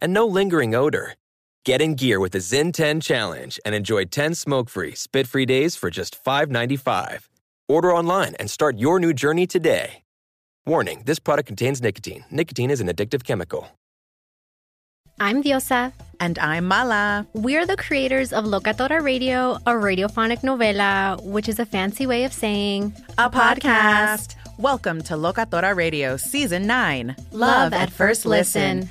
and no lingering odor. Get in gear with the Zyn 10 Challenge and enjoy 10 smoke-free, spit-free days for just $5.95. Order online and start your new journey today. Warning, this product contains nicotine. Nicotine is an addictive chemical. I'm Diosa. And I'm Mala. We're the creators of Locatora Radio, a radiophonic novela, which is a fancy way of saying a, a podcast. podcast. Welcome to Locatora Radio Season 9 Love, love at, at, First listen. listen.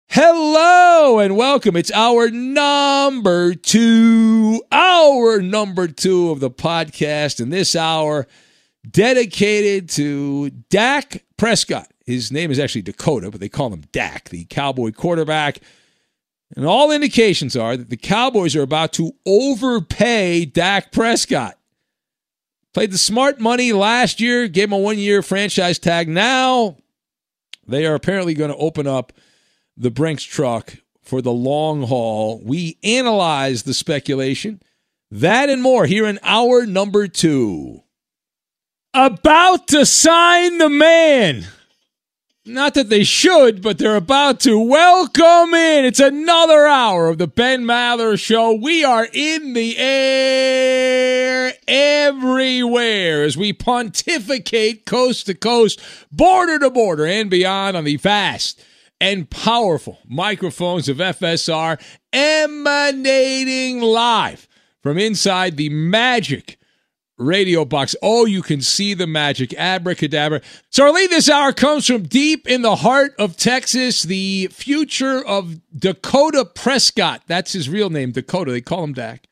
Hello and welcome. It's our number two, our number two of the podcast, and this hour dedicated to Dak Prescott. His name is actually Dakota, but they call him Dak, the Cowboy quarterback. And all indications are that the Cowboys are about to overpay Dak Prescott. Played the smart money last year, gave him a one year franchise tag. Now they are apparently going to open up the Brinks truck for the long haul. We analyze the speculation, that and more here in hour number two. About to sign the man. Not that they should, but they're about to welcome in. It's another hour of the Ben Maller Show. We are in the air everywhere as we pontificate coast to coast, border to border, and beyond on the fast and powerful microphones of FSR emanating live from inside the magic radio box. Oh, you can see the magic. Abracadabra. So our lead this hour comes from deep in the heart of Texas, the future of Dakota Prescott. That's his real name, Dakota. They call him Dak.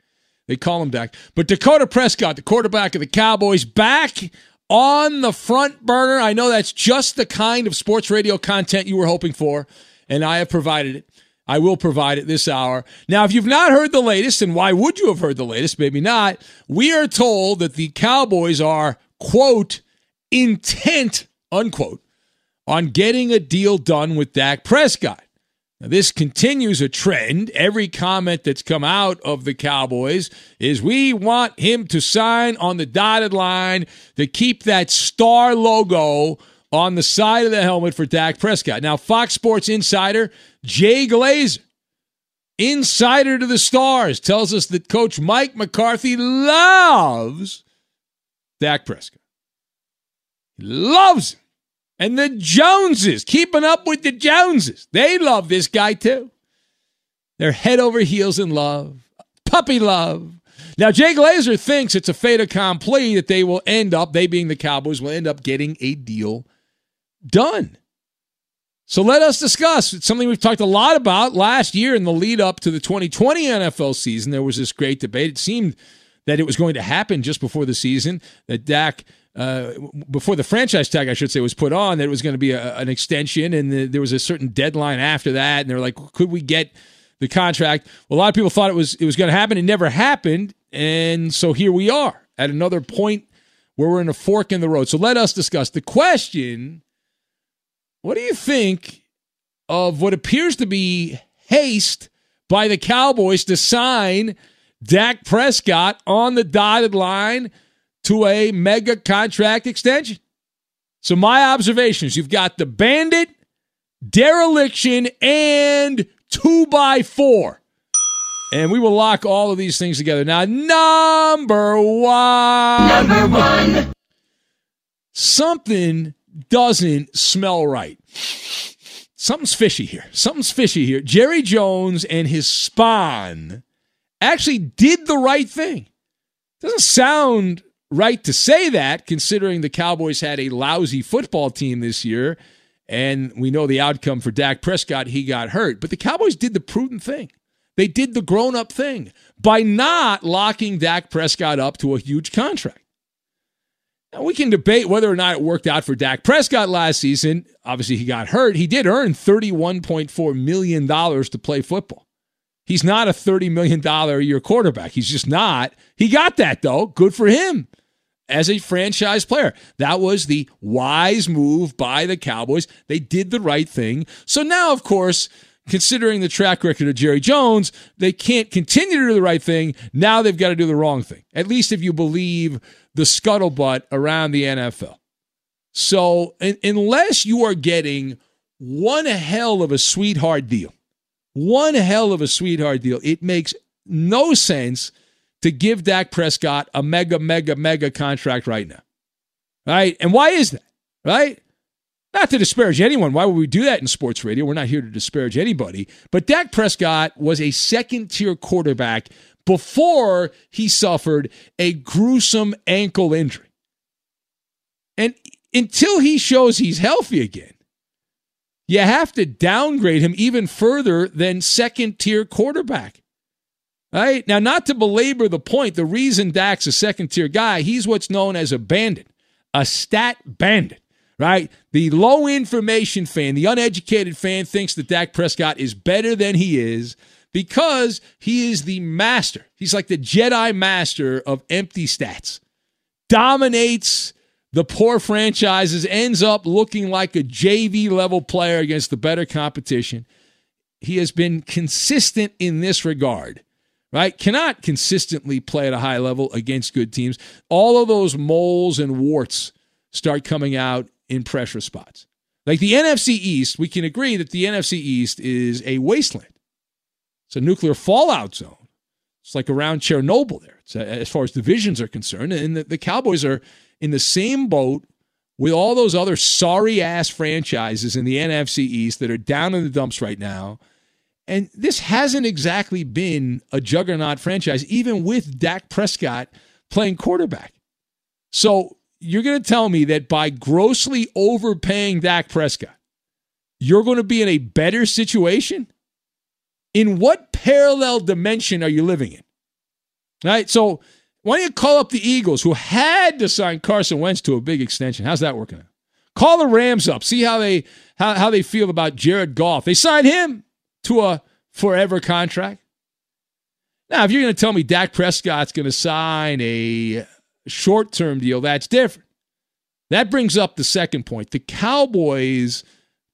They call him Dak. But Dakota Prescott, the quarterback of the Cowboys, back on the front burner. I know that's just the kind of sports radio content you were hoping for, and I have provided it. I will provide it this hour. Now, if you've not heard the latest, and why would you have heard the latest? Maybe not. We are told that the Cowboys are, quote, intent, unquote, on getting a deal done with Dak Prescott. Now, this continues a trend. Every comment that's come out of the Cowboys is we want him to sign on the dotted line to keep that star logo on the side of the helmet for Dak Prescott. Now, Fox Sports insider Jay Glazer, insider to the stars, tells us that coach Mike McCarthy loves Dak Prescott. Loves him. And the Joneses, keeping up with the Joneses. They love this guy too. They're head over heels in love, puppy love. Now, Jay Glazer thinks it's a fait accompli that they will end up, they being the Cowboys, will end up getting a deal done. So let us discuss. It's something we've talked a lot about last year in the lead up to the 2020 NFL season. There was this great debate. It seemed that it was going to happen just before the season, that Dak uh, before the franchise tag, I should say, was put on, that it was going to be a, an extension, and the, there was a certain deadline after that, and they're like, could we get the contract? Well, a lot of people thought it was it was going to happen. It never happened, and so here we are at another point where we're in a fork in the road. So let us discuss the question. What do you think of what appears to be haste by the Cowboys to sign Dak Prescott on the dotted line to a mega contract extension? So, my observations you've got the bandit, dereliction, and two by four. And we will lock all of these things together. Now, number one. Number one. Something doesn't smell right. Something's fishy here. Something's fishy here. Jerry Jones and his spawn actually did the right thing. Doesn't sound right to say that, considering the Cowboys had a lousy football team this year. And we know the outcome for Dak Prescott. He got hurt. But the Cowboys did the prudent thing. They did the grown up thing by not locking Dak Prescott up to a huge contract. Now, we can debate whether or not it worked out for Dak Prescott last season. Obviously, he got hurt. He did earn $31.4 million to play football. He's not a $30 million a year quarterback. He's just not. He got that, though. Good for him as a franchise player. That was the wise move by the Cowboys. They did the right thing. So now, of course, considering the track record of Jerry Jones, they can't continue to do the right thing. Now they've got to do the wrong thing, at least if you believe the scuttlebutt around the NFL. So, unless you are getting one hell of a sweetheart deal, one hell of a sweetheart deal, it makes no sense to give Dak Prescott a mega, mega, mega contract right now. Right? And why is that? Right? Not to disparage anyone. Why would we do that in sports radio? We're not here to disparage anybody. But Dak Prescott was a second tier quarterback before he suffered a gruesome ankle injury. And until he shows he's healthy again, you have to downgrade him even further than second tier quarterback. Right? Now, not to belabor the point, the reason Dak's a second tier guy, he's what's known as a bandit, a stat bandit right? The low information fan, the uneducated fan thinks that Dak Prescott is better than he is because he is the master. He's like the Jedi master of empty stats. Dominates the poor franchises, ends up looking like a JV level player against the better competition. He has been consistent in this regard right? Cannot consistently play at a high level against good teams. All of those moles and warts start coming out in pressure spots. Like the NFC East, we can agree that the NFC East is a wasteland. It's a nuclear fallout zone. It's like around Chernobyl there, it's, uh, as far as divisions are concerned. And the, the Cowboys are in the same boat with all those other sorry ass franchises in the NFC East that are down in the dumps right now. And this hasn't exactly been a juggernaut franchise, even with Dak Prescott playing quarterback. So you're going to tell me that by grossly overpaying Dak Prescott, you're going to be in a better situation? In what parallel dimension are you living in? All right. So why don't you call up the Eagles, who had to sign Carson Wentz to a big extension? How's that working out? Call the Rams up, see how they how, how they feel about Jared Goff. They signed him to a forever contract. Now, if you're going to tell me Dak Prescott's going to sign a short term deal, that's different. That brings up the second point. The Cowboys,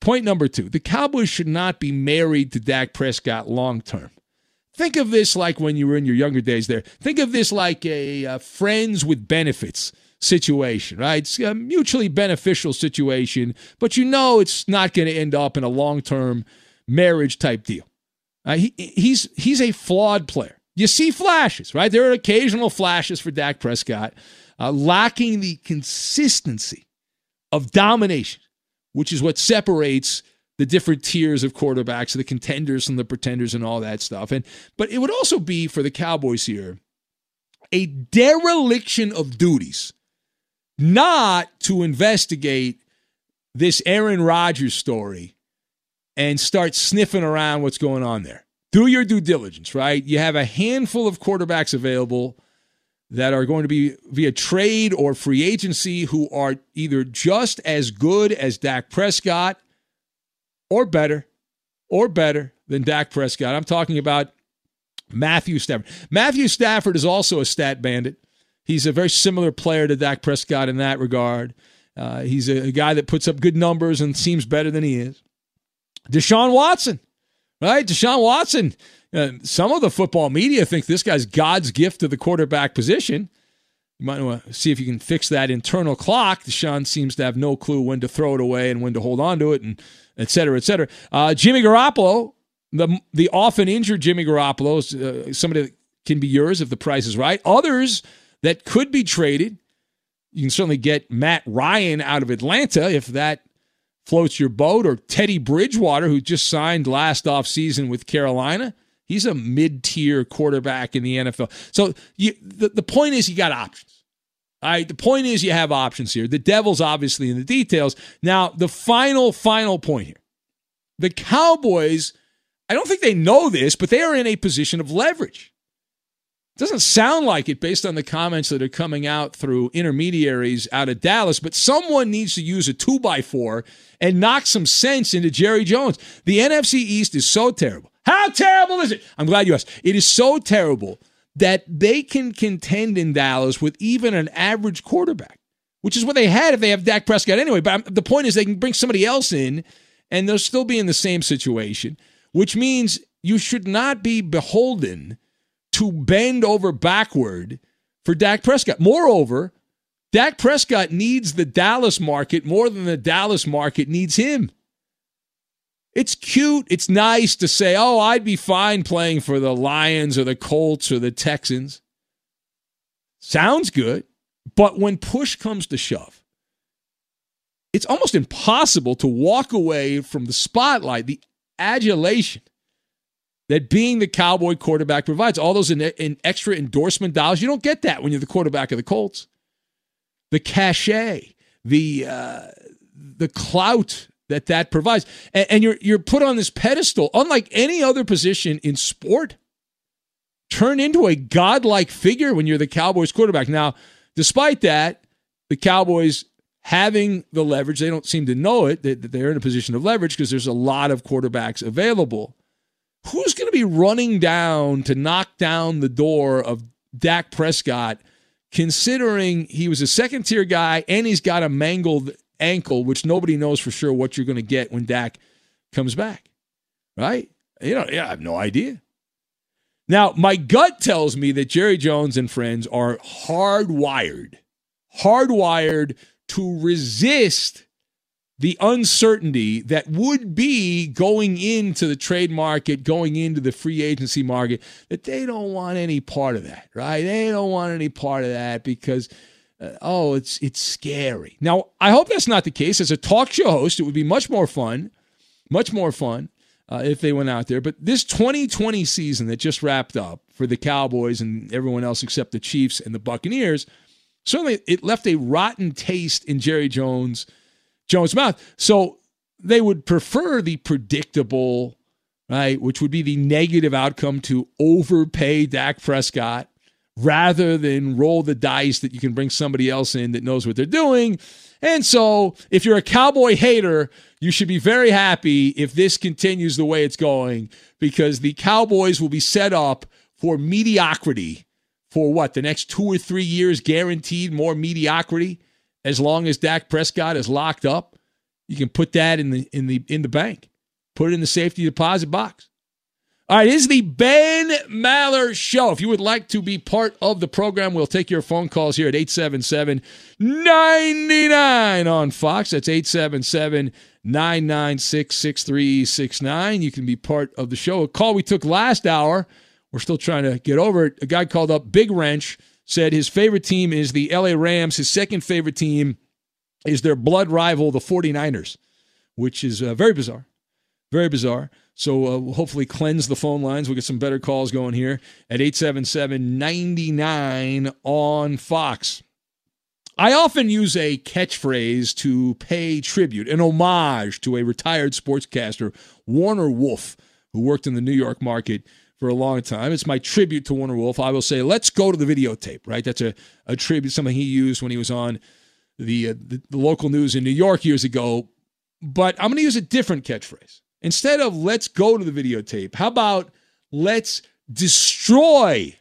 point number two, the Cowboys should not be married to Dak Prescott long term. Think of this like when you were in your younger days there. Think of this like a, a friends with benefits situation, right? It's a mutually beneficial situation, but you know it's not going to end up in a long term marriage type deal. Uh, he, he's, he's a flawed player. You see flashes, right? There are occasional flashes for Dak Prescott, uh, lacking the consistency of domination, which is what separates the different tiers of quarterbacks, the contenders and the pretenders, and all that stuff. And but it would also be for the Cowboys here a dereliction of duties, not to investigate this Aaron Rodgers story and start sniffing around what's going on there do your due diligence, right? You have a handful of quarterbacks available that are going to be via trade or free agency who are either just as good as Dak Prescott or better, or better than Dak Prescott. I'm talking about Matthew Stafford. Matthew Stafford is also a stat bandit. He's a very similar player to Dak Prescott in that regard. Uh, he's a, a guy that puts up good numbers and seems better than he is. Deshaun Watson, right? Deshaun Watson uh, some of the football media think this guy's God's gift to the quarterback position. You might want to see if you can fix that internal clock. Deshaun seems to have no clue when to throw it away and when to hold on to it, and et cetera, et cetera. Uh, Jimmy Garoppolo, the the often injured Jimmy Garoppolo, uh, somebody that can be yours if the price is right. Others that could be traded. You can certainly get Matt Ryan out of Atlanta if that floats your boat, or Teddy Bridgewater, who just signed last offseason with Carolina. He's a mid tier quarterback in the NFL. So you, the, the point is, you got options. All right. The point is, you have options here. The devil's obviously in the details. Now, the final, final point here the Cowboys, I don't think they know this, but they are in a position of leverage. Doesn't sound like it based on the comments that are coming out through intermediaries out of Dallas, but someone needs to use a two by four and knock some sense into Jerry Jones. The NFC East is so terrible. How terrible is it? I'm glad you asked. It is so terrible that they can contend in Dallas with even an average quarterback, which is what they had if they have Dak Prescott anyway. But the point is, they can bring somebody else in and they'll still be in the same situation, which means you should not be beholden to bend over backward for Dak Prescott. Moreover, Dak Prescott needs the Dallas market more than the Dallas market needs him. It's cute. It's nice to say, oh, I'd be fine playing for the Lions or the Colts or the Texans. Sounds good. But when push comes to shove, it's almost impossible to walk away from the spotlight, the adulation that being the Cowboy quarterback provides. All those in, in extra endorsement dollars, you don't get that when you're the quarterback of the Colts. The cachet, the uh, the clout that that provides. And, and, you're you're put on this pedestal, unlike any other position in sport. Turn into a godlike figure when you're the Cowboys quarterback. Now, despite that, the Cowboys having the leverage, they don't seem to know it that they're in a position of leverage because there's a lot of quarterbacks available. Who's going to be running down to knock down the door of Dak Prescott? considering he was a second tier guy and he's got a mangled ankle, which nobody knows for sure what you're going to get when Dak comes back. Right? You know, yeah, I have no idea. Now, my gut tells me that Jerry Jones and friends are hardwired, hardwired to resist the uncertainty that would be going into the trade market, going into the free agency market, that they don't want any part of that, right? They don't want any part of that because uh, oh, it's it's scary. Now, I hope that's not the case. As a talk show host, it would be much more fun, much more fun uh, if they went out there. But this 2020 season that just wrapped up for the Cowboys and everyone else except the Chiefs and the Buccaneers, certainly it left a rotten taste in Jerry Jones Jones' mouth. So they would prefer the predictable, right, which would be the negative outcome to overpay Dak Prescott rather than roll the dice that you can bring somebody else in that knows what they're doing. And so, if you're a cowboy hater, you should be very happy if this continues the way it's going because the Cowboys will be set up for mediocrity for what, the next two or three years, guaranteed more mediocrity as long as Dak Prescott is locked up. You can put that in the in the in the bank. Put it in the safety deposit box. All right, is the Ben Maller Show. If you would like to be part of the program, we'll take your phone calls here at 877 99 on Fox. That's 877 996 6369. You can be part of the show. A call we took last hour, we're still trying to get over it. A guy called up Big Wrench said his favorite team is the LA Rams. His second favorite team is their blood rival, the 49ers, which is uh, very bizarre. Very bizarre. So uh, we'll hopefully cleanse the phone lines. We'll get some better calls going here at 877 99 on Fox. I often use a catchphrase to pay tribute, an homage to a retired sportscaster, Warner Wolf, who worked in the New York market for a long time. It's my tribute to Warner Wolf. I will say, let's go to the videotape, right? That's a, a tribute, something he used when he was on the, uh, the, the local news in New York years ago. But I'm going to use a different catchphrase. Instead of let's go to the videotape, how about let's destroy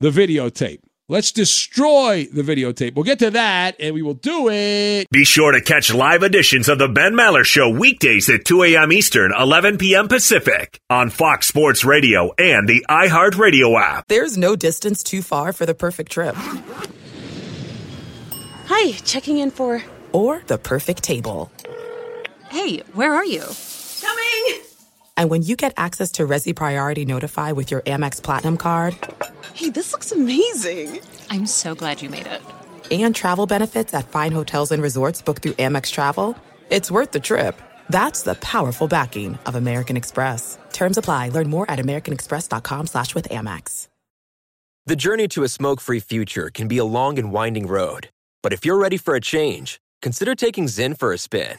the videotape? Let's destroy the videotape. We'll get to that and we will do it. Be sure to catch live editions of The Ben Maller Show weekdays at 2 a.m. Eastern, 11 p.m. Pacific on Fox Sports Radio and the iHeartRadio app. There's no distance too far for the perfect trip. Hi, checking in for. Or the perfect table. Hey, where are you? Coming! And when you get access to Resy Priority Notify with your Amex Platinum card. Hey, this looks amazing! I'm so glad you made it. And travel benefits at fine hotels and resorts booked through Amex Travel. It's worth the trip. That's the powerful backing of American Express. Terms apply. Learn more at americanexpress.com slash with Amex. The journey to a smoke-free future can be a long and winding road. But if you're ready for a change, consider taking Zyn for a spin.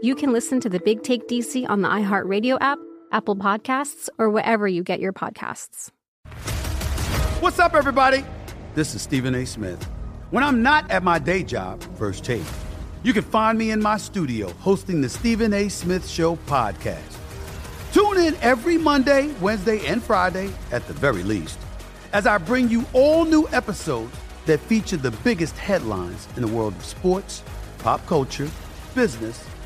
you can listen to the Big Take DC on the iHeartRadio app, Apple Podcasts, or wherever you get your podcasts. What's up, everybody? This is Stephen A. Smith. When I'm not at my day job, First Take, you can find me in my studio hosting the Stephen A. Smith Show podcast. Tune in every Monday, Wednesday, and Friday, at the very least, as I bring you all new episodes that feature the biggest headlines in the world of sports, pop culture, business,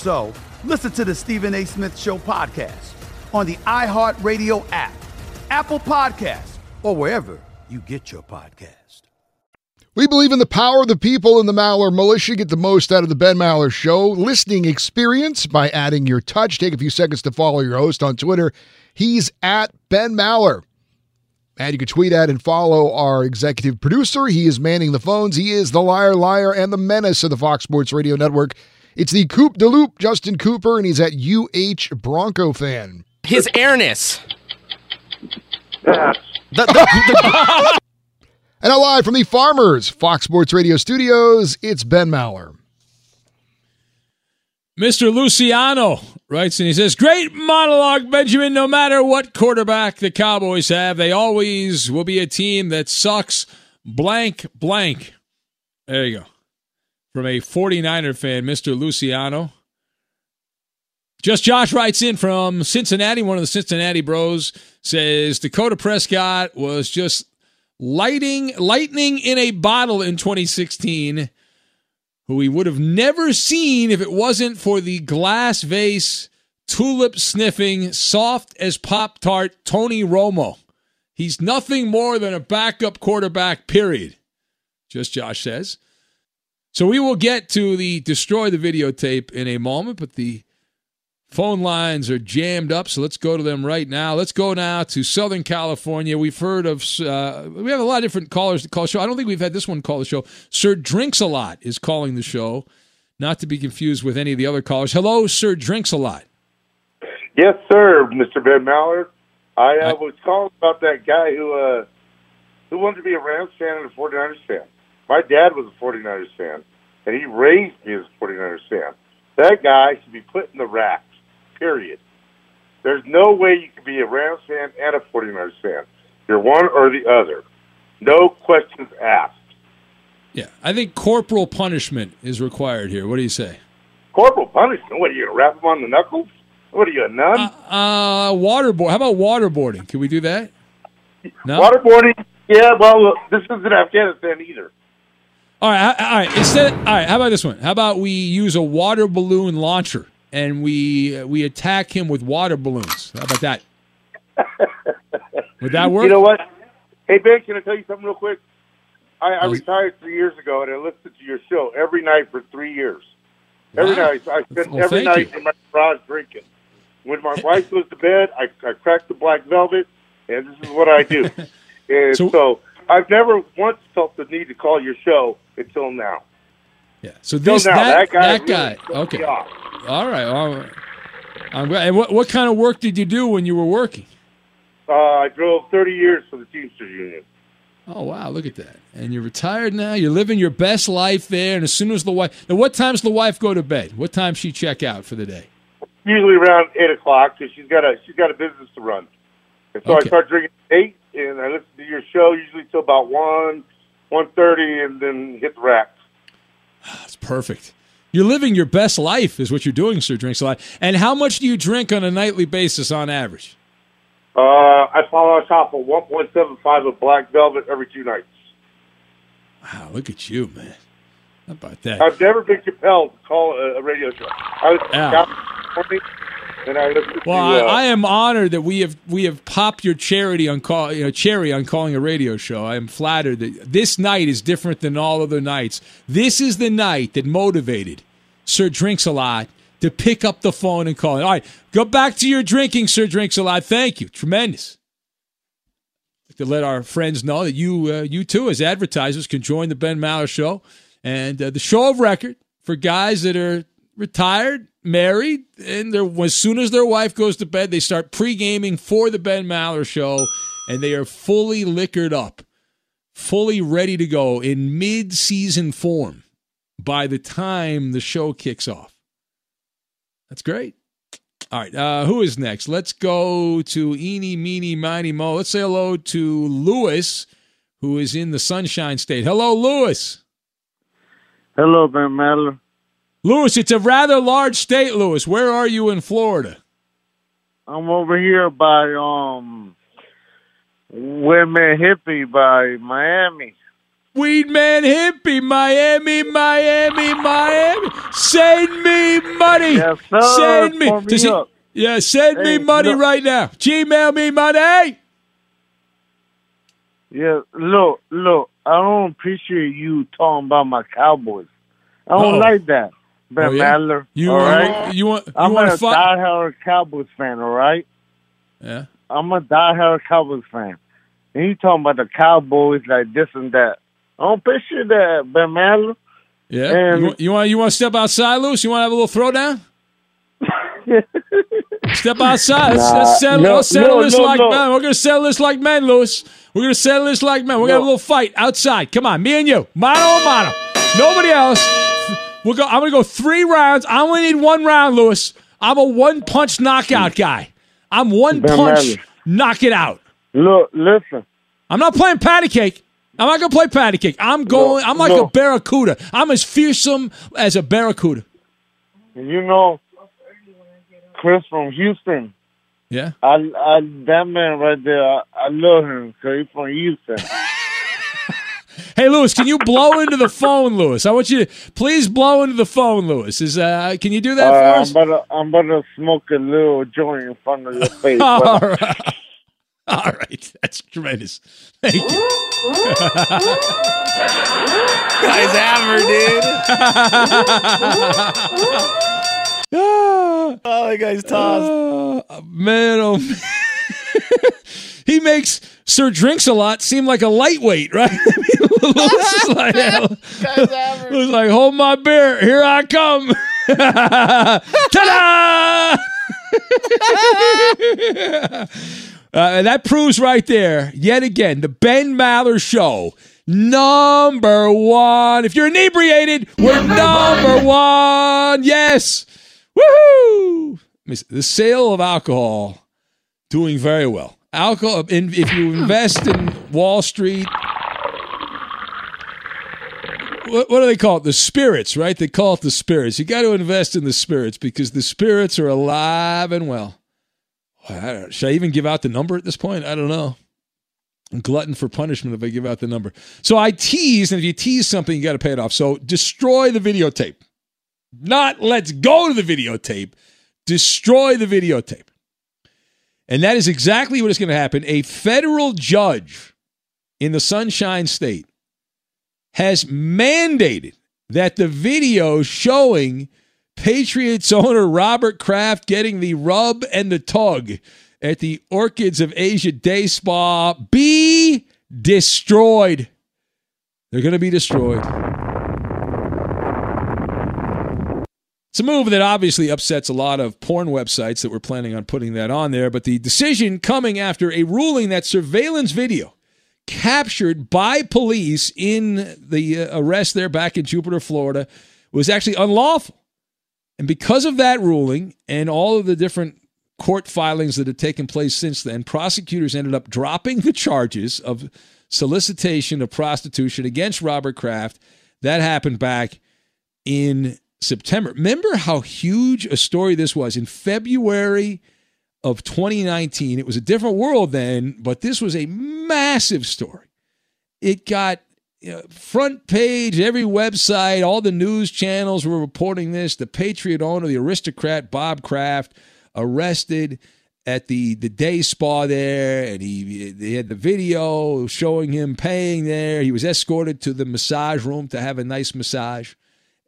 So listen to the Stephen A. Smith Show podcast on the iHeartRadio app, Apple Podcasts, or wherever you get your podcast. We believe in the power of the people in the Maller Militia. Get the most out of the Ben Maller Show listening experience by adding your touch. Take a few seconds to follow your host on Twitter. He's at Ben Maller. And you can tweet at and follow our executive producer. He is manning the phones. He is the liar, liar, and the menace of the Fox Sports Radio Network. It's the Coop de Loop, Justin Cooper, and he's at UH Bronco fan. His airness. The, the, the and now live from the Farmers Fox Sports Radio studios, it's Ben Maller. Mr. Luciano writes and he says, Great monologue, Benjamin. No matter what quarterback the Cowboys have, they always will be a team that sucks blank blank. There you go. From a 49er fan, Mr. Luciano. Just Josh writes in from Cincinnati, one of the Cincinnati bros, says Dakota Prescott was just lighting lightning in a bottle in 2016 who we would have never seen if it wasn't for the glass vase, tulip sniffing, soft as Pop Tart Tony Romo. He's nothing more than a backup quarterback, period. Just Josh says. So we will get to the destroy the videotape in a moment, but the phone lines are jammed up, so let's go to them right now. Let's go now to Southern California. We've heard of, uh, we have a lot of different callers to call the show. I don't think we've had this one call the show. Sir Drinks a Lot is calling the show, not to be confused with any of the other callers. Hello, Sir Drinks a Lot. Yes, sir, Mr. Ben Maller. I uh, was calling about that guy who uh, who wanted to be a Rams fan and a 49ers fan. My dad was a 49ers fan, and he raised me as a 49ers fan. That guy should be put in the rack period. There's no way you can be a Rams fan and a 49ers fan. You're one or the other. No questions asked. Yeah, I think corporal punishment is required here. What do you say? Corporal punishment? What are you going to wrap him on the knuckles? What are you, a nun? Uh, uh waterboard. How about waterboarding? Can we do that? No? Waterboarding? Yeah, well, this isn't Afghanistan either. All right, all right. Instead, all right. How about this one? How about we use a water balloon launcher and we uh, we attack him with water balloons. How about that? Would that work? You know what? Hey Ben, can I tell you something real quick? I, I retired three years ago, and I listened to your show every night for three years. Every Wow. night, I spent Well, every night in my garage drinking. When my wife goes to bed, I, I crack the black velvet, and this is what I do. and so, I've never once felt the need to call your show until now. Yeah. So this now, that that guy that guy. me Okay. All right. All right. I'm glad. And what what kind of work did you do when you were working? Uh, I drove 30 years for the Teamsters Union. Oh wow, look at that. And you're retired now. You're living your best life there. And as soon as the wife, now what time's the wife go to bed? What time she check out for the day? Usually around eight o'clock because she's got a she's got a business to run. And so Okay. I start drinking at eight, and I listen to your show usually till about one, one thirty, and then hit the rack. That's perfect. You're living your best life, is what you're doing, Sir Drinks a lot. And how much do you drink on a nightly basis on average? Uh, I follow on top of one point seven five of Black Velvet every two nights. Wow, look at you, man. How about that? I've never been compelled to call a, a radio show. I was Yeah. And I Well. Uh, I, I am honored that we have we have popped your charity on call, you know, cherry on calling a radio show. I am flattered that this night is different than all other nights. This is the night that motivated Sir Drinks a Lot to pick up the phone and call. All right, go back to your drinking, Sir Drinks a Lot. Thank you, tremendous. To let our friends know that you uh, you too, as advertisers, can join the Ben Maller Show and uh, the show of record for guys that are retired, married, and as soon as their wife goes to bed, they start pre gaming for the Ben Maller Show, and they are fully liquored up, fully ready to go in mid season form by the time the show kicks off. That's great. All right, uh, who is next? Let's go to Eeny, Meeny, Miny, Mo. Let's say hello to Lewis, who is in the Sunshine State. Hello, Lewis. Hello, Ben Maller. Lewis, it's a rather large state, Lewis. Where are you in Florida? I'm over here by um Women Hippie by Miami. Weedman Hippie, Miami, Miami, Miami. Send me money. Yes, sir. Send me. Me he- yeah, send me money look. right now. Gmail me money. Yeah, look, look. I don't appreciate you talking about my Cowboys. I don't Oh. like that, Ben Oh, yeah? Maller. You- all you right? want- you want- you I'm want a to fight? diehard Cowboys fan. All right. Yeah. I'm a diehard Cowboys fan. And you talking about the Cowboys like this and that. I don't appreciate that, Ben Maller. Yeah. And- you, want, you want you want to step outside, Lewis? You want to have a little throwdown? step outside. Let's, Nah, let's settle, no, let's settle no, this no, like no. men. We're gonna settle this like men, Lewis. We're gonna settle this like men. We're gonna have a little fight outside. Come on, me and you, mano a mano. Nobody else. We'll go. I'm gonna go three rounds. I only need one round, Lewis. I'm a one punch knockout guy. I'm one Ben punch, knock it out. Look, listen. I'm not playing patty cake. I'm not gonna play patty cake. I'm going. I'm like no. a barracuda. I'm as fearsome as a barracuda. You know, Chris from Houston. Yeah. I, I, that man right there, I, I love him because he's from Houston. Hey, Lewis, can you blow into the phone, Lewis? I want you to please blow into the phone, Lewis. Is uh, can you do that Uh, for I'm us? about to, I'm about to smoke a little joint in front of your face. All brother. right. All right. That's tremendous. Thank you. Guy's hammered, dude. oh, that guy's tossed. man, oh man. he makes Sir Drinks a lot seem like a lightweight, right? Is like, is like, hold my beer, here I come. Ta-da! Uh, that proves right there, yet again, the Ben Maller Show, number one. If you're inebriated, we're number one. Yes. Woohoo! The sale of alcohol doing very well. Alcohol, in, if you invest in Wall Street, what, what do they call it? The spirits, right? They call it the spirits. You got to invest in the spirits because the spirits are alive and well. I should I even give out the number at this point? I don't know. I'm glutton for punishment if I give out the number. So I tease, and if you tease something, you got to pay it off. So destroy the videotape. Not let's go to the videotape. Destroy the videotape. And that is exactly what is going to happen. A federal judge in the Sunshine State has mandated that the video showing Patriots owner Robert Kraft getting the rub and the tug at the Orchids of Asia Day Spa be destroyed. They're going to be destroyed. It's a move that obviously upsets a lot of porn websites that were planning on putting that on there, but the decision coming after a ruling that surveillance video captured by police in the uh, arrest there back in Jupiter, Florida, was actually unlawful. And because of that ruling and all of the different court filings that have taken place since then, prosecutors ended up dropping the charges of solicitation of prostitution against Robert Kraft. That happened back in September. Remember how huge a story this was in February of 2019. It was a different world then, but this was a massive story. It got you know, front page, every website, all the news channels were reporting this. The Patriot owner, the aristocrat Bob Kraft, arrested at the the day spa there, and he they had the video showing him paying there. He was escorted to the massage room to have a nice massage,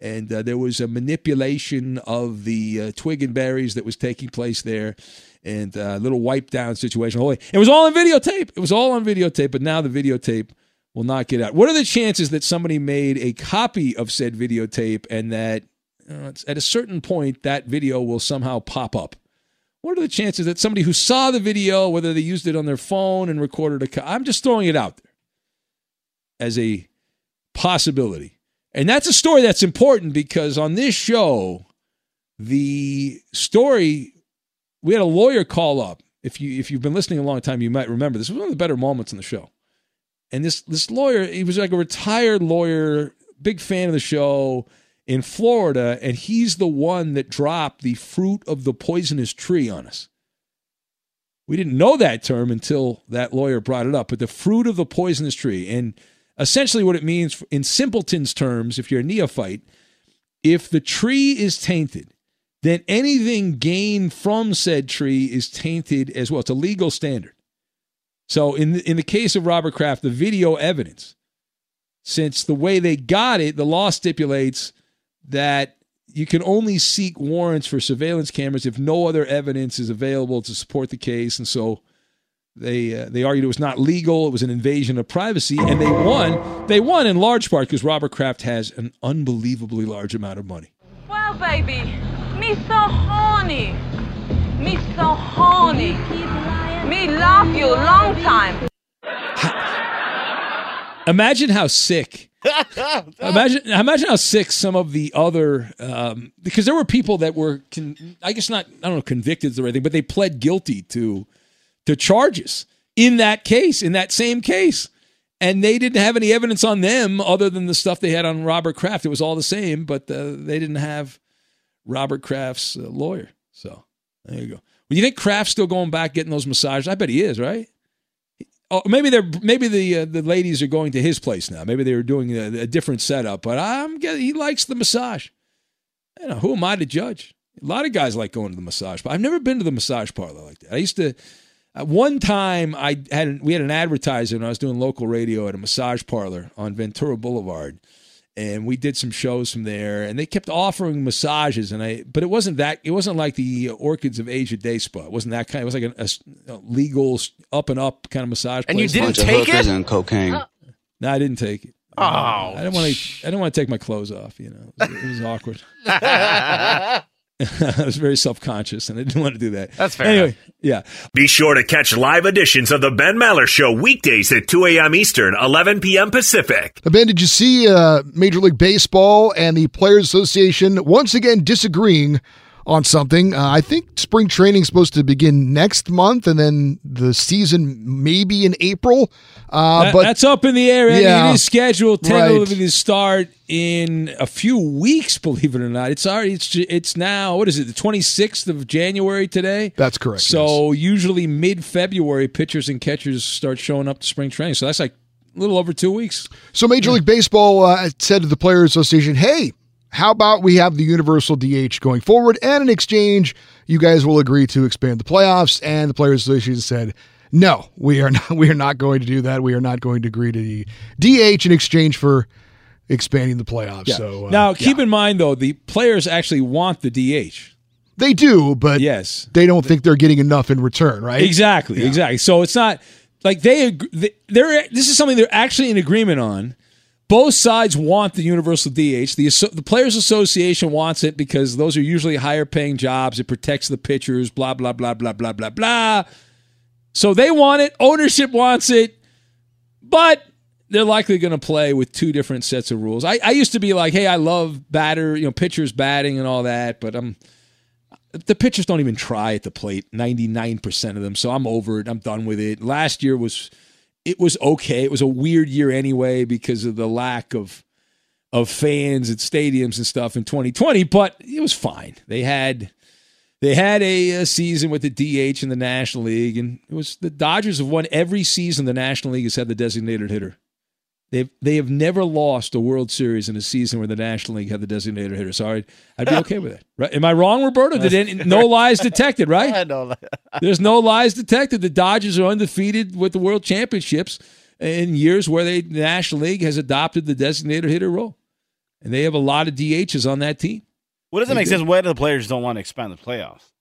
and uh, there was a manipulation of the uh, twig and berries that was taking place there, and a little wipe down situation. Holy, it was all on videotape. It was all on videotape, but now the videotape will not get out. What are the chances that somebody made a copy of said videotape and that uh, at a certain point that video will somehow pop up? What are the chances that somebody who saw the video, whether they used it on their phone and recorded a, co- I'm just throwing it out there as a possibility. And that's a story that's important because on this show, the story, we had a lawyer call up. If you if you've been listening a long time, you might remember this was one of the better moments in the show. And this this lawyer, he was like a retired lawyer, big fan of the show in Florida, and he's the one that dropped the fruit of the poisonous tree on us. We didn't know that term until that lawyer brought it up, but the fruit of the poisonous tree. And essentially, what it means in simpleton's terms, if you're a neophyte, if the tree is tainted, then anything gained from said tree is tainted as well. It's a legal standard. So in the, in the case of Robert Kraft, the video evidence, since the way they got it, the law stipulates that you can only seek warrants for surveillance cameras if no other evidence is available to support the case. And so They uh, they argued it was not legal. It was an invasion of privacy, and they won. They won in large part because Robert Kraft has an unbelievably large amount of money. Well, baby, me so horny. Me so horny. Me love you long time. Imagine how sick. imagine imagine how sick some of the other um, because there were people that were con- I guess not I don't know convicted or anything, but they pled guilty to to charges in that case in that same case, and they didn't have any evidence on them other than the stuff they had on Robert Kraft. It was all the same, but uh, they didn't have Robert Kraft's uh, lawyer. So there you go. Well, you think Kraft's still going back getting those massages? I bet he is, right? Oh, maybe they're maybe the uh, the ladies are going to his place now. Maybe they were doing a, a different setup, but I'm getting, he likes the massage. You know, who am I to judge? A lot of guys like going to the massage, but I've never been to the massage parlor like that. I used to. At one time, I had we had an advertiser, and I was doing local radio at a massage parlor on Ventura Boulevard, and we did some shows from there and they kept offering massages and i but it wasn't that it wasn't like the orchids of asia day spa. It wasn't that kind it was like a, a legal up and up kind of massage And you didn't take it? and cocaine. no i didn't take it. Oh, i didn't want to i didn't want to take my clothes off you know. It was, it was awkward i was very self-conscious and i didn't want to do that That's fair anyway enough. yeah Be sure to catch live editions of the Ben Maller Show weekdays at 2 a.m. Eastern, 11 p.m. Pacific. Ben, did you see uh, Major League Baseball and the Players Association once again disagreeing on something? Uh, I think spring training is supposed to begin next month, and then the season maybe in April. Uh, That- but that's up in the air. Andy. Yeah. it is scheduled Right. tentatively to start in a few weeks. Believe it or not, it's already it's it's now what is it? The twenty sixth of January today. That's correct. So usually mid February, pitchers and catchers start showing up to spring training. So that's like a little over two weeks. So Major League Baseball uh, said to the Players Association, "Hey, how about we have the universal DH going forward, and in exchange, you guys will agree to expand the playoffs?" And the Players Association said, "No, we are not. We are not going to do that. We are not going to agree to the DH in exchange for expanding the playoffs." Yeah. So uh, now keep in mind though, the players actually want the DH. they do, but yes, they don't think they're getting enough in return, right? Exactly, exactly. So it's not like they- they're this is something they're actually in agreement on. Both sides want the universal DH. The the players association wants it because those are usually higher paying jobs. It protects the pitchers. Blah blah blah blah blah blah blah. So they want it. Ownership wants it, but they're likely going to play with two different sets of rules. I, I used to be like, hey, I love batter, you know, pitchers batting and all that, but I'm the pitchers don't even try at the plate 99% of them so i'm over it i'm done with it last year was it was okay it was a weird year anyway because of the lack of of fans at stadiums and stuff in 2020 but it was fine they had they had a, a season with the DH in the National League, and it was the Dodgers have won every season the National League has had the designated hitter. They've they have never lost a World Series in a season where the National League had the designated hitter. So I'd, I'd be okay with it. Right? Am I wrong, Roberto? Did any, no lies detected? Right? There's no lies detected. The Dodgers are undefeated with the World Championships in years where they, the National League has adopted the designated hitter role, and they have a lot of DHs on that team. What doesn't make do. sense? Why do the players don't want to expand the playoffs?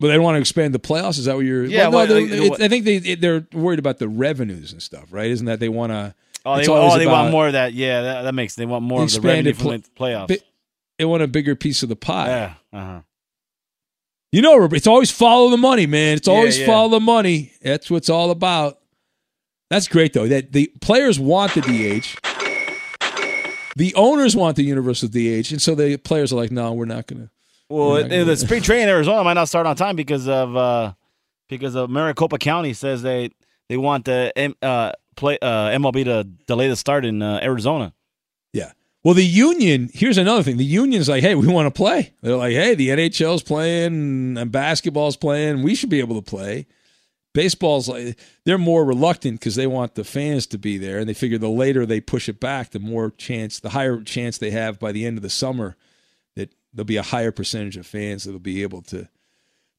But they don't want to expand the playoffs. Is that what you're? Yeah, Well, no, well, they- like, it- I think they they're worried about the revenues and stuff, right? Isn't that they want to? Oh, they, oh, they want more of that. Yeah, that, that makes they want more of the revenue from the playoffs. They want a bigger piece of the pie. yeah, uh-huh. You know, it's always follow the money, man. It's Yeah, always yeah. follow the money. That's what it's all about. That's great though. That the players want the DH. The owners want the universal DH, and so the players are like, "No, we're not going to." Well, We're not the spring training in Arizona might not start on time because of uh, because of Maricopa County says they they want the M, uh, play uh, MLB to delay the start in uh, Arizona. Yeah. Well, the union. Here's another thing. The union's like, "Hey, we want to play." They're like, "Hey, the NHL's playing and basketball's playing. We should be able to play." Baseball's like they're more reluctant because they want the fans to be there, and they figure the later they push it back, the more chance, the higher chance they have by the end of the summer there'll be a higher percentage of fans that'll be able to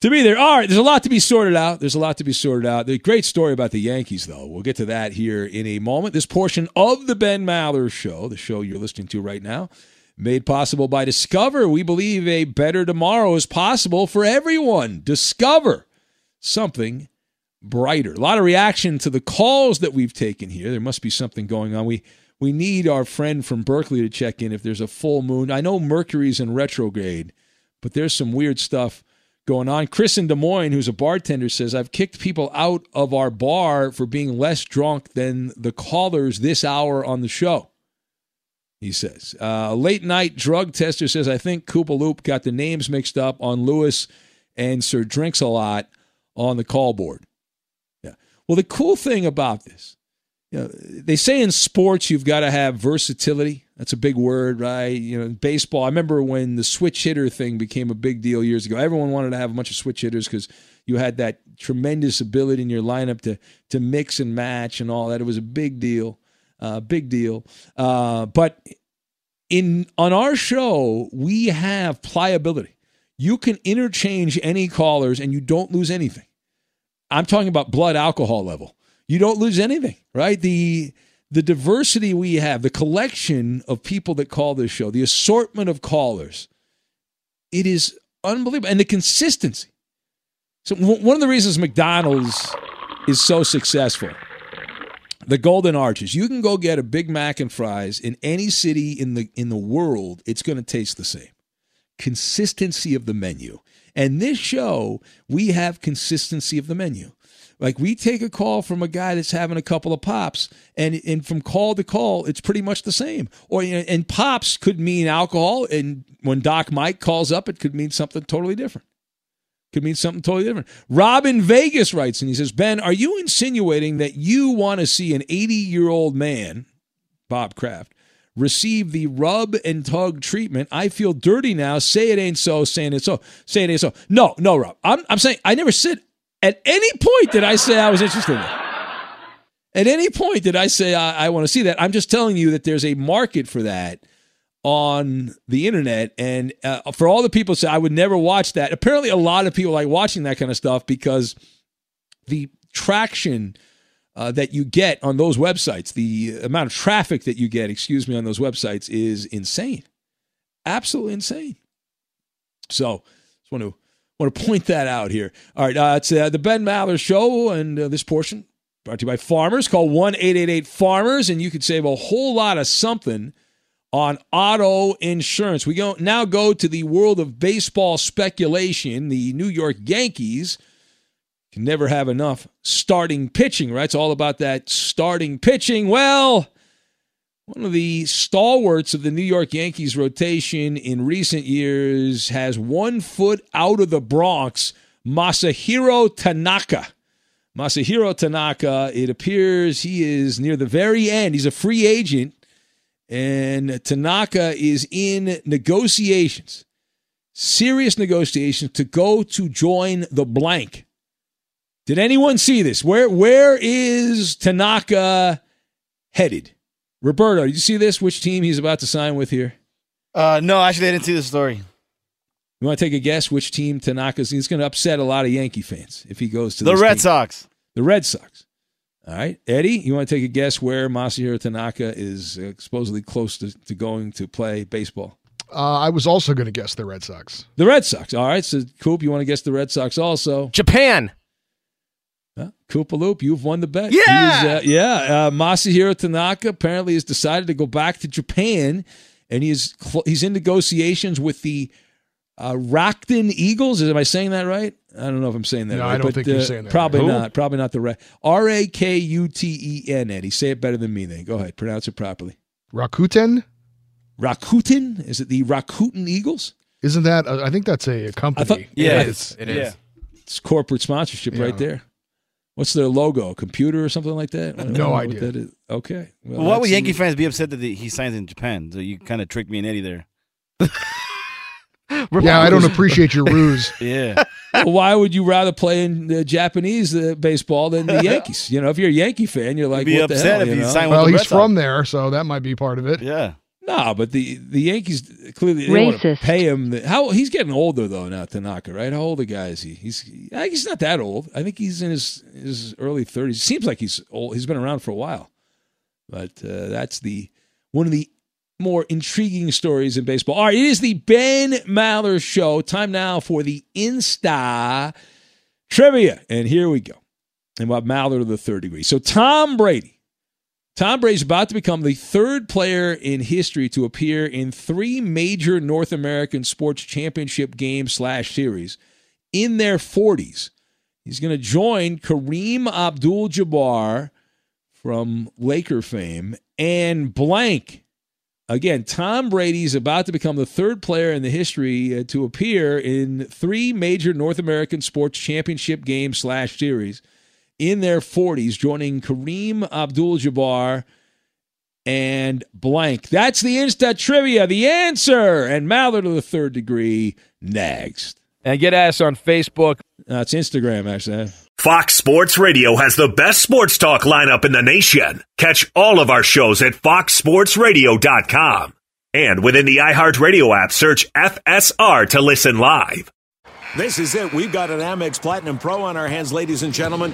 to be there. All right, there's a lot to be sorted out. There's a lot to be sorted out. The great story about the Yankees, though. We'll get to that here in a moment. This portion of the Ben Maller Show, the show you're listening to right now, made possible by Discover. We believe a better tomorrow is possible for everyone. Discover something brighter. A lot of reaction to the calls that we've taken here. There must be something going on. We we need our friend from Berkeley to check in if there's a full moon. I know Mercury's in retrograde, but there's some weird stuff going on. Chris in Des Moines, who's a bartender, says I've kicked people out of our bar for being less drunk than the callers this hour on the show. He says uh, late night drug tester says I think Koopa Loop got the names mixed up on Lewis and Sir Drinks a Lot on the call board. Yeah. Well, the cool thing about this, you know, they say in sports you've got to have versatility. That's a big word, right? You know, baseball. I remember when the switch hitter thing became a big deal years ago. Everyone wanted to have a bunch of switch hitters because you had that tremendous ability in your lineup to to mix and match and all that. It was a big deal, uh, big deal. Uh, but in on our show, we have pliability. You can interchange any callers and you don't lose anything. I'm talking about blood alcohol level. You don't lose anything, right? The the diversity we have, the collection of people that call this show, the assortment of callers, it is unbelievable. And the consistency. So, one of the reasons McDonald's is so successful, the Golden Arches, you can go get a Big Mac and fries in any city in the, in the world, it's going to taste the same consistency of the menu. And this show, we have consistency of the menu. Like we take a call from a guy that's having a couple of pops, and and from call to call, it's pretty much the same. Or and pops could mean alcohol, and when Doc Mike calls up, it could mean something totally different. Could mean something totally different. Rob in Vegas writes, and he says, Ben, are you insinuating that you want to see an 80 year old man, Bob Kraft, receive the rub and tug treatment. I feel dirty now. Say it ain't so, saying it so. Say it ain't so. No, no, Rob. I'm, I'm saying I never said at any point did I say I was interested in that. At any point did I say I, I want to see that. I'm just telling you that there's a market for that on the internet. And uh, for all the people say I would never watch that, apparently a lot of people like watching that kind of stuff because the traction – uh, that you get on those websites, the amount of traffic that you get, excuse me, on those websites is insane, absolutely insane. So, just want to want to point that out here. All right, uh, it's uh, the Ben Maller Show, and uh, this portion brought to you by Farmers. Call one eight eight eight Farmers, and you could save a whole lot of something on auto insurance. We go now go to the world of baseball speculation. The New York Yankees can never have enough starting pitching, right? It's all about that starting pitching. Well, one of the stalwarts of the New York Yankees rotation in recent years has one foot out of the Bronx, Masahiro Tanaka. Masahiro Tanaka, it appears he is near the very end. He's a free agent, and Tanaka is in negotiations, serious negotiations to go to join the blank did anyone see this? Where where is Tanaka headed? Roberto, did you see this? Which team he's about to sign with here? Uh, no, actually, I didn't see the story. You want to take a guess which team Tanaka's? He's going to upset a lot of Yankee fans if he goes to the Red team. Sox. The Red Sox. All right, Eddie, you want to take a guess where Masahiro Tanaka is uh, supposedly close to, to going to play baseball? Uh, I was also going to guess the Red Sox. The Red Sox. All right, so Coop, you want to guess the Red Sox also? Japan. Huh? Koopa Loop, you've won the bet. Yeah, uh, yeah. Uh, Masahiro Tanaka apparently has decided to go back to Japan, and he's cl- he's in negotiations with the uh, Rakuten Eagles. Am I saying that right? I don't know if I'm saying that no, right. I don't but, think you're uh, saying that. Probably right. not. Probably not the right. R A K U T E N. Eddie, say it better than me. Then go ahead, pronounce it properly. Rakuten. Rakuten. Is it the Rakuten Eagles? Isn't that? Uh, I think that's a, a company. Thought, yeah, it is. It is. Yeah. It's corporate sponsorship yeah. right there. What's their logo? A computer or something like that? no idea. That is. Okay. Well, well why would Yankee fans be upset that he signs in Japan? So you kind of tricked me and Eddie there. yeah, I don't appreciate your ruse. yeah. Well, why would you rather play in the Japanese uh, baseball than the Yankees? You know, if you're a Yankee fan, you're like, be what upset the hell? if you he know? signed well, with the he's Red from Sox. there, so that might be part of it. Yeah. No, but the the Yankees clearly they want to pay him. The, how he's getting older though now, Tanaka, right? How old a guy is he? He's he's not that old. I think he's in his his early thirties. Seems like he's old. He's been around for a while. But uh, that's the one of the more intriguing stories in baseball. All right, it is the Ben Maller Show. Time now for the Insta trivia, and here we go. and Bob Maller to the third degree. So Tom Brady. Tom Brady is about to become the third player in history to appear in three major North American sports championship games slash series in their 40s. He's going to join Kareem Abdul Jabbar from Laker fame and blank. Again, Tom Brady's about to become the third player in the history uh, to appear in three major North American sports championship games slash series in their 40s, joining Kareem Abdul Jabbar and blank. That's the Insta trivia, the answer. And Maller to the third degree next. And get us on Facebook. That's uh, Instagram, actually. Fox Sports Radio has the best sports talk lineup in the nation. Catch all of our shows at foxsportsradio.com. And within the iHeartRadio app, search FSR to listen live. This is it. We've got an Amex Platinum Pro on our hands, ladies and gentlemen.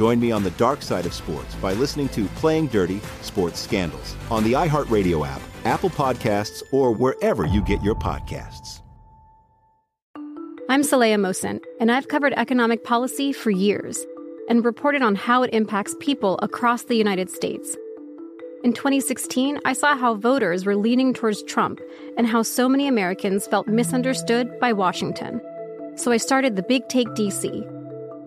Join me on the dark side of sports by listening to Playing Dirty Sports Scandals on the iHeartRadio app, Apple Podcasts, or wherever you get your podcasts. I'm Saleha Mohsin, and I've covered economic policy for years and reported on how it impacts people across the United States. In 2016, I saw how voters were leaning towards Trump and how so many Americans felt misunderstood by Washington. So I started the Big Take DC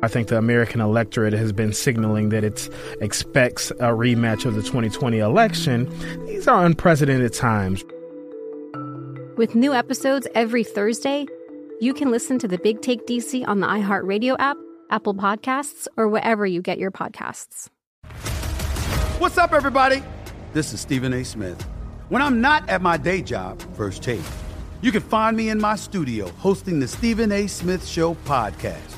I think the American electorate has been signaling that it expects a rematch of the 2020 election. These are unprecedented times. With new episodes every Thursday, you can listen to the Big Take DC on the iHeartRadio app, Apple Podcasts, or wherever you get your podcasts. What's up, everybody? This is Stephen A. Smith. When I'm not at my day job, First Take, you can find me in my studio hosting the Stephen A. Smith Show podcast.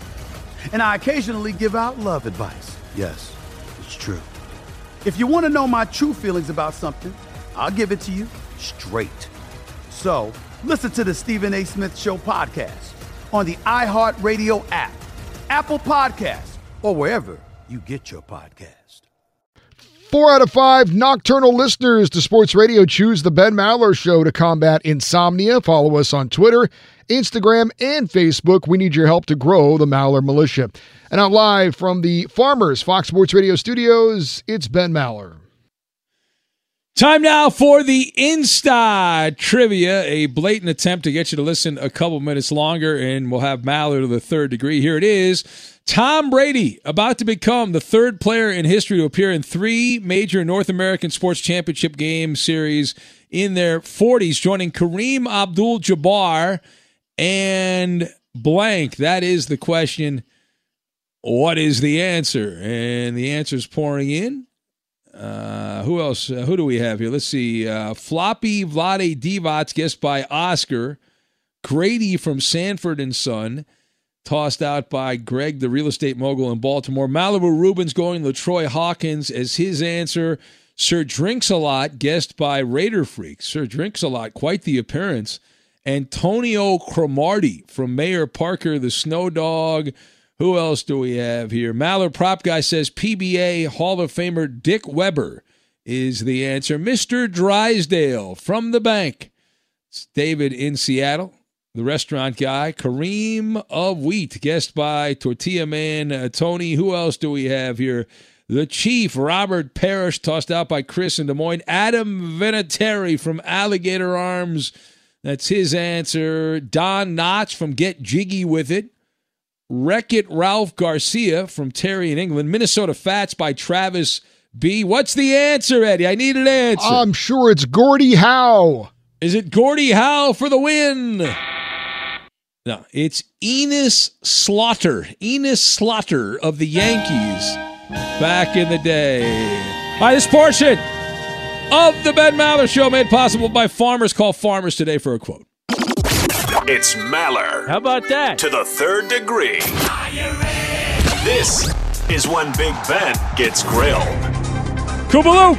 And I occasionally give out love advice. Yes, it's true. If you want to know my true feelings about something, I'll give it to you straight. So listen to the Stephen A. Smith Show podcast on the iHeartRadio app, Apple Podcasts, or wherever you get your podcast. Four out of five nocturnal listeners to sports radio choose the Ben Maller Show to combat insomnia. Follow us on Twitter, Instagram, and Facebook. We need your help to grow the Maller Militia. And I'm live from the Farmers Fox Sports Radio studios. It's Ben Maller. Time now for the Insta trivia, a blatant attempt to get you to listen a couple minutes longer, and we'll have Maller to the third degree. Here it is. Tom Brady, about to become the third player in history to appear in three major North American Sports Championship game series in their 40s, joining Kareem Abdul Jabbar and blank. That is the question. What is the answer? And the answer is pouring in. Uh, who else? Uh, who do we have here? Let's see. Uh, Floppy Vlade Divac, guessed by Oscar. Grady from Sanford and Son, tossed out by Greg, the real estate mogul in Baltimore. Malibu Rubens going LaTroy Hawkins as his answer. Sir Drinks a Lot, guessed by Raider Freak. Sir Drinks a Lot, quite the appearance. Antonio Cromartie from Mayor Parker, the Snow Dog. Who else do we have here? Maller Prop Guy says PBA Hall of Famer Dick Weber is the answer. Mr. Drysdale from the bank. It's David in Seattle, the restaurant guy. Kareem of Wheat, guessed by Tortilla Man uh, Tony. Who else do we have here? The Chief, Robert Parish, tossed out by Chris in Des Moines. Adam Vinatieri from Alligator Arms. That's his answer. Don Knotts from Get Jiggy With It. Wreck It Ralph Garcia from Terry in England. Minnesota Fats by Travis B. What's the answer, Eddie? I need an answer. I'm sure it's Gordie Howe. Is it Gordie Howe for the win? No, it's Enos Slaughter. Enos Slaughter of the Yankees back in the day. By this portion of the Ben Maller Show made possible by farmers. Call farmers today for a quote. It's Maller. How about that? To the third degree. This is when Big Ben gets grilled. Kubaloo!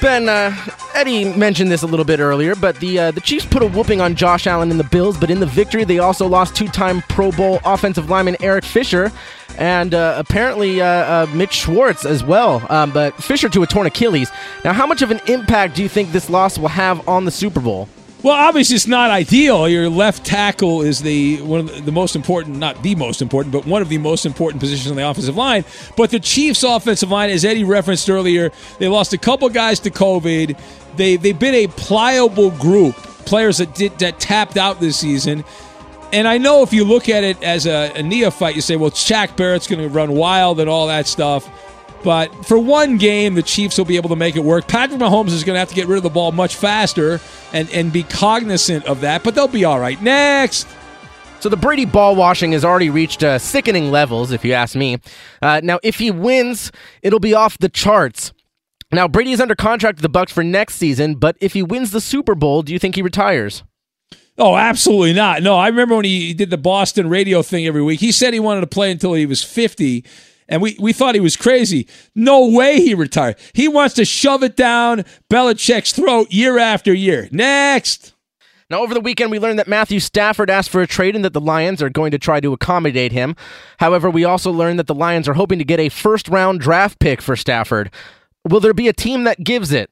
Ben, uh, Eddie mentioned this a little bit earlier, but the uh, the Chiefs put a whooping on Josh Allen and the Bills, but in the victory, they also lost two-time Pro Bowl offensive lineman Eric Fisher and uh, apparently uh, uh, Mitch Schwartz as well, um, but Fisher to a torn Achilles. Now, how much of an impact do you think this loss will have on the Super Bowl? Well, obviously it's not ideal. Your left tackle is the one of the most important, not the most important, but one of the most important positions on the offensive line. But the Chiefs' offensive line, as Eddie referenced earlier, they lost a couple guys to COVID. They they've been a pliable group, players that did that tapped out this season. And I know if you look at it as a, a neophyte, you say, well, Shaq Barrett's going to run wild and all that stuff. But for one game, the Chiefs will be able to make it work. Patrick Mahomes is going to have to get rid of the ball much faster and, and be cognizant of that, but they'll be all right. Next. So the Brady ball washing has already reached uh, sickening levels, if you ask me. Uh, now, if he wins, it'll be off the charts. Now, Brady is under contract with the Bucs for next season, but if he wins the Super Bowl, do you think he retires? Oh, absolutely not. No, I remember when he did the Boston radio thing every week. He said he wanted to play until he was 50 and we, we thought he was crazy. No way he retired. He wants to shove it down Belichick's throat year after year. Next. Now, over the weekend, we learned that Matthew Stafford asked for a trade and that the Lions are going to try to accommodate him. However, we also learned that the Lions are hoping to get a first round draft pick for Stafford. Will there be a team that gives it?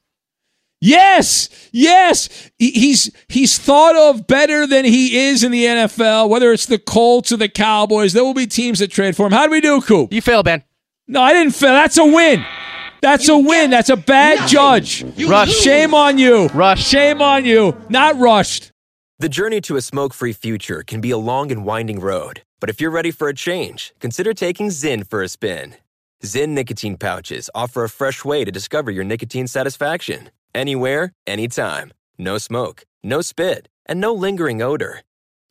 Yes, yes, he's he's thought of better than he is in the NFL. Whether it's the Colts or the Cowboys, there will be teams that trade for him. How do we do, Coop? You fail, Ben. No, I didn't fail. That's a win. That's a win. That's a bad judge. Rush. Shame on you. Rush. Shame on you. Not rushed. The journey to a smoke free future can be a long and winding road. But if you're ready for a change, consider taking Zyn for a spin. Zyn nicotine pouches offer a fresh way to discover your nicotine satisfaction. Anywhere, anytime. No smoke, no spit, and no lingering odor.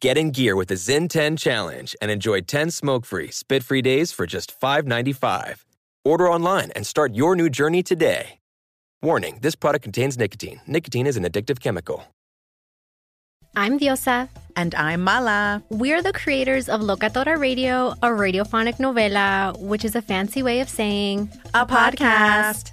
Get in gear with the Zyn 10 Challenge and enjoy 10 smoke free, spit free days for just $5.95. Order online and start your new journey today. Warning this product contains nicotine. Nicotine is an addictive chemical. I'm Diosa. And I'm Mala. We're the creators of Locatora Radio, a radiophonic novela, which is a fancy way of saying a podcast.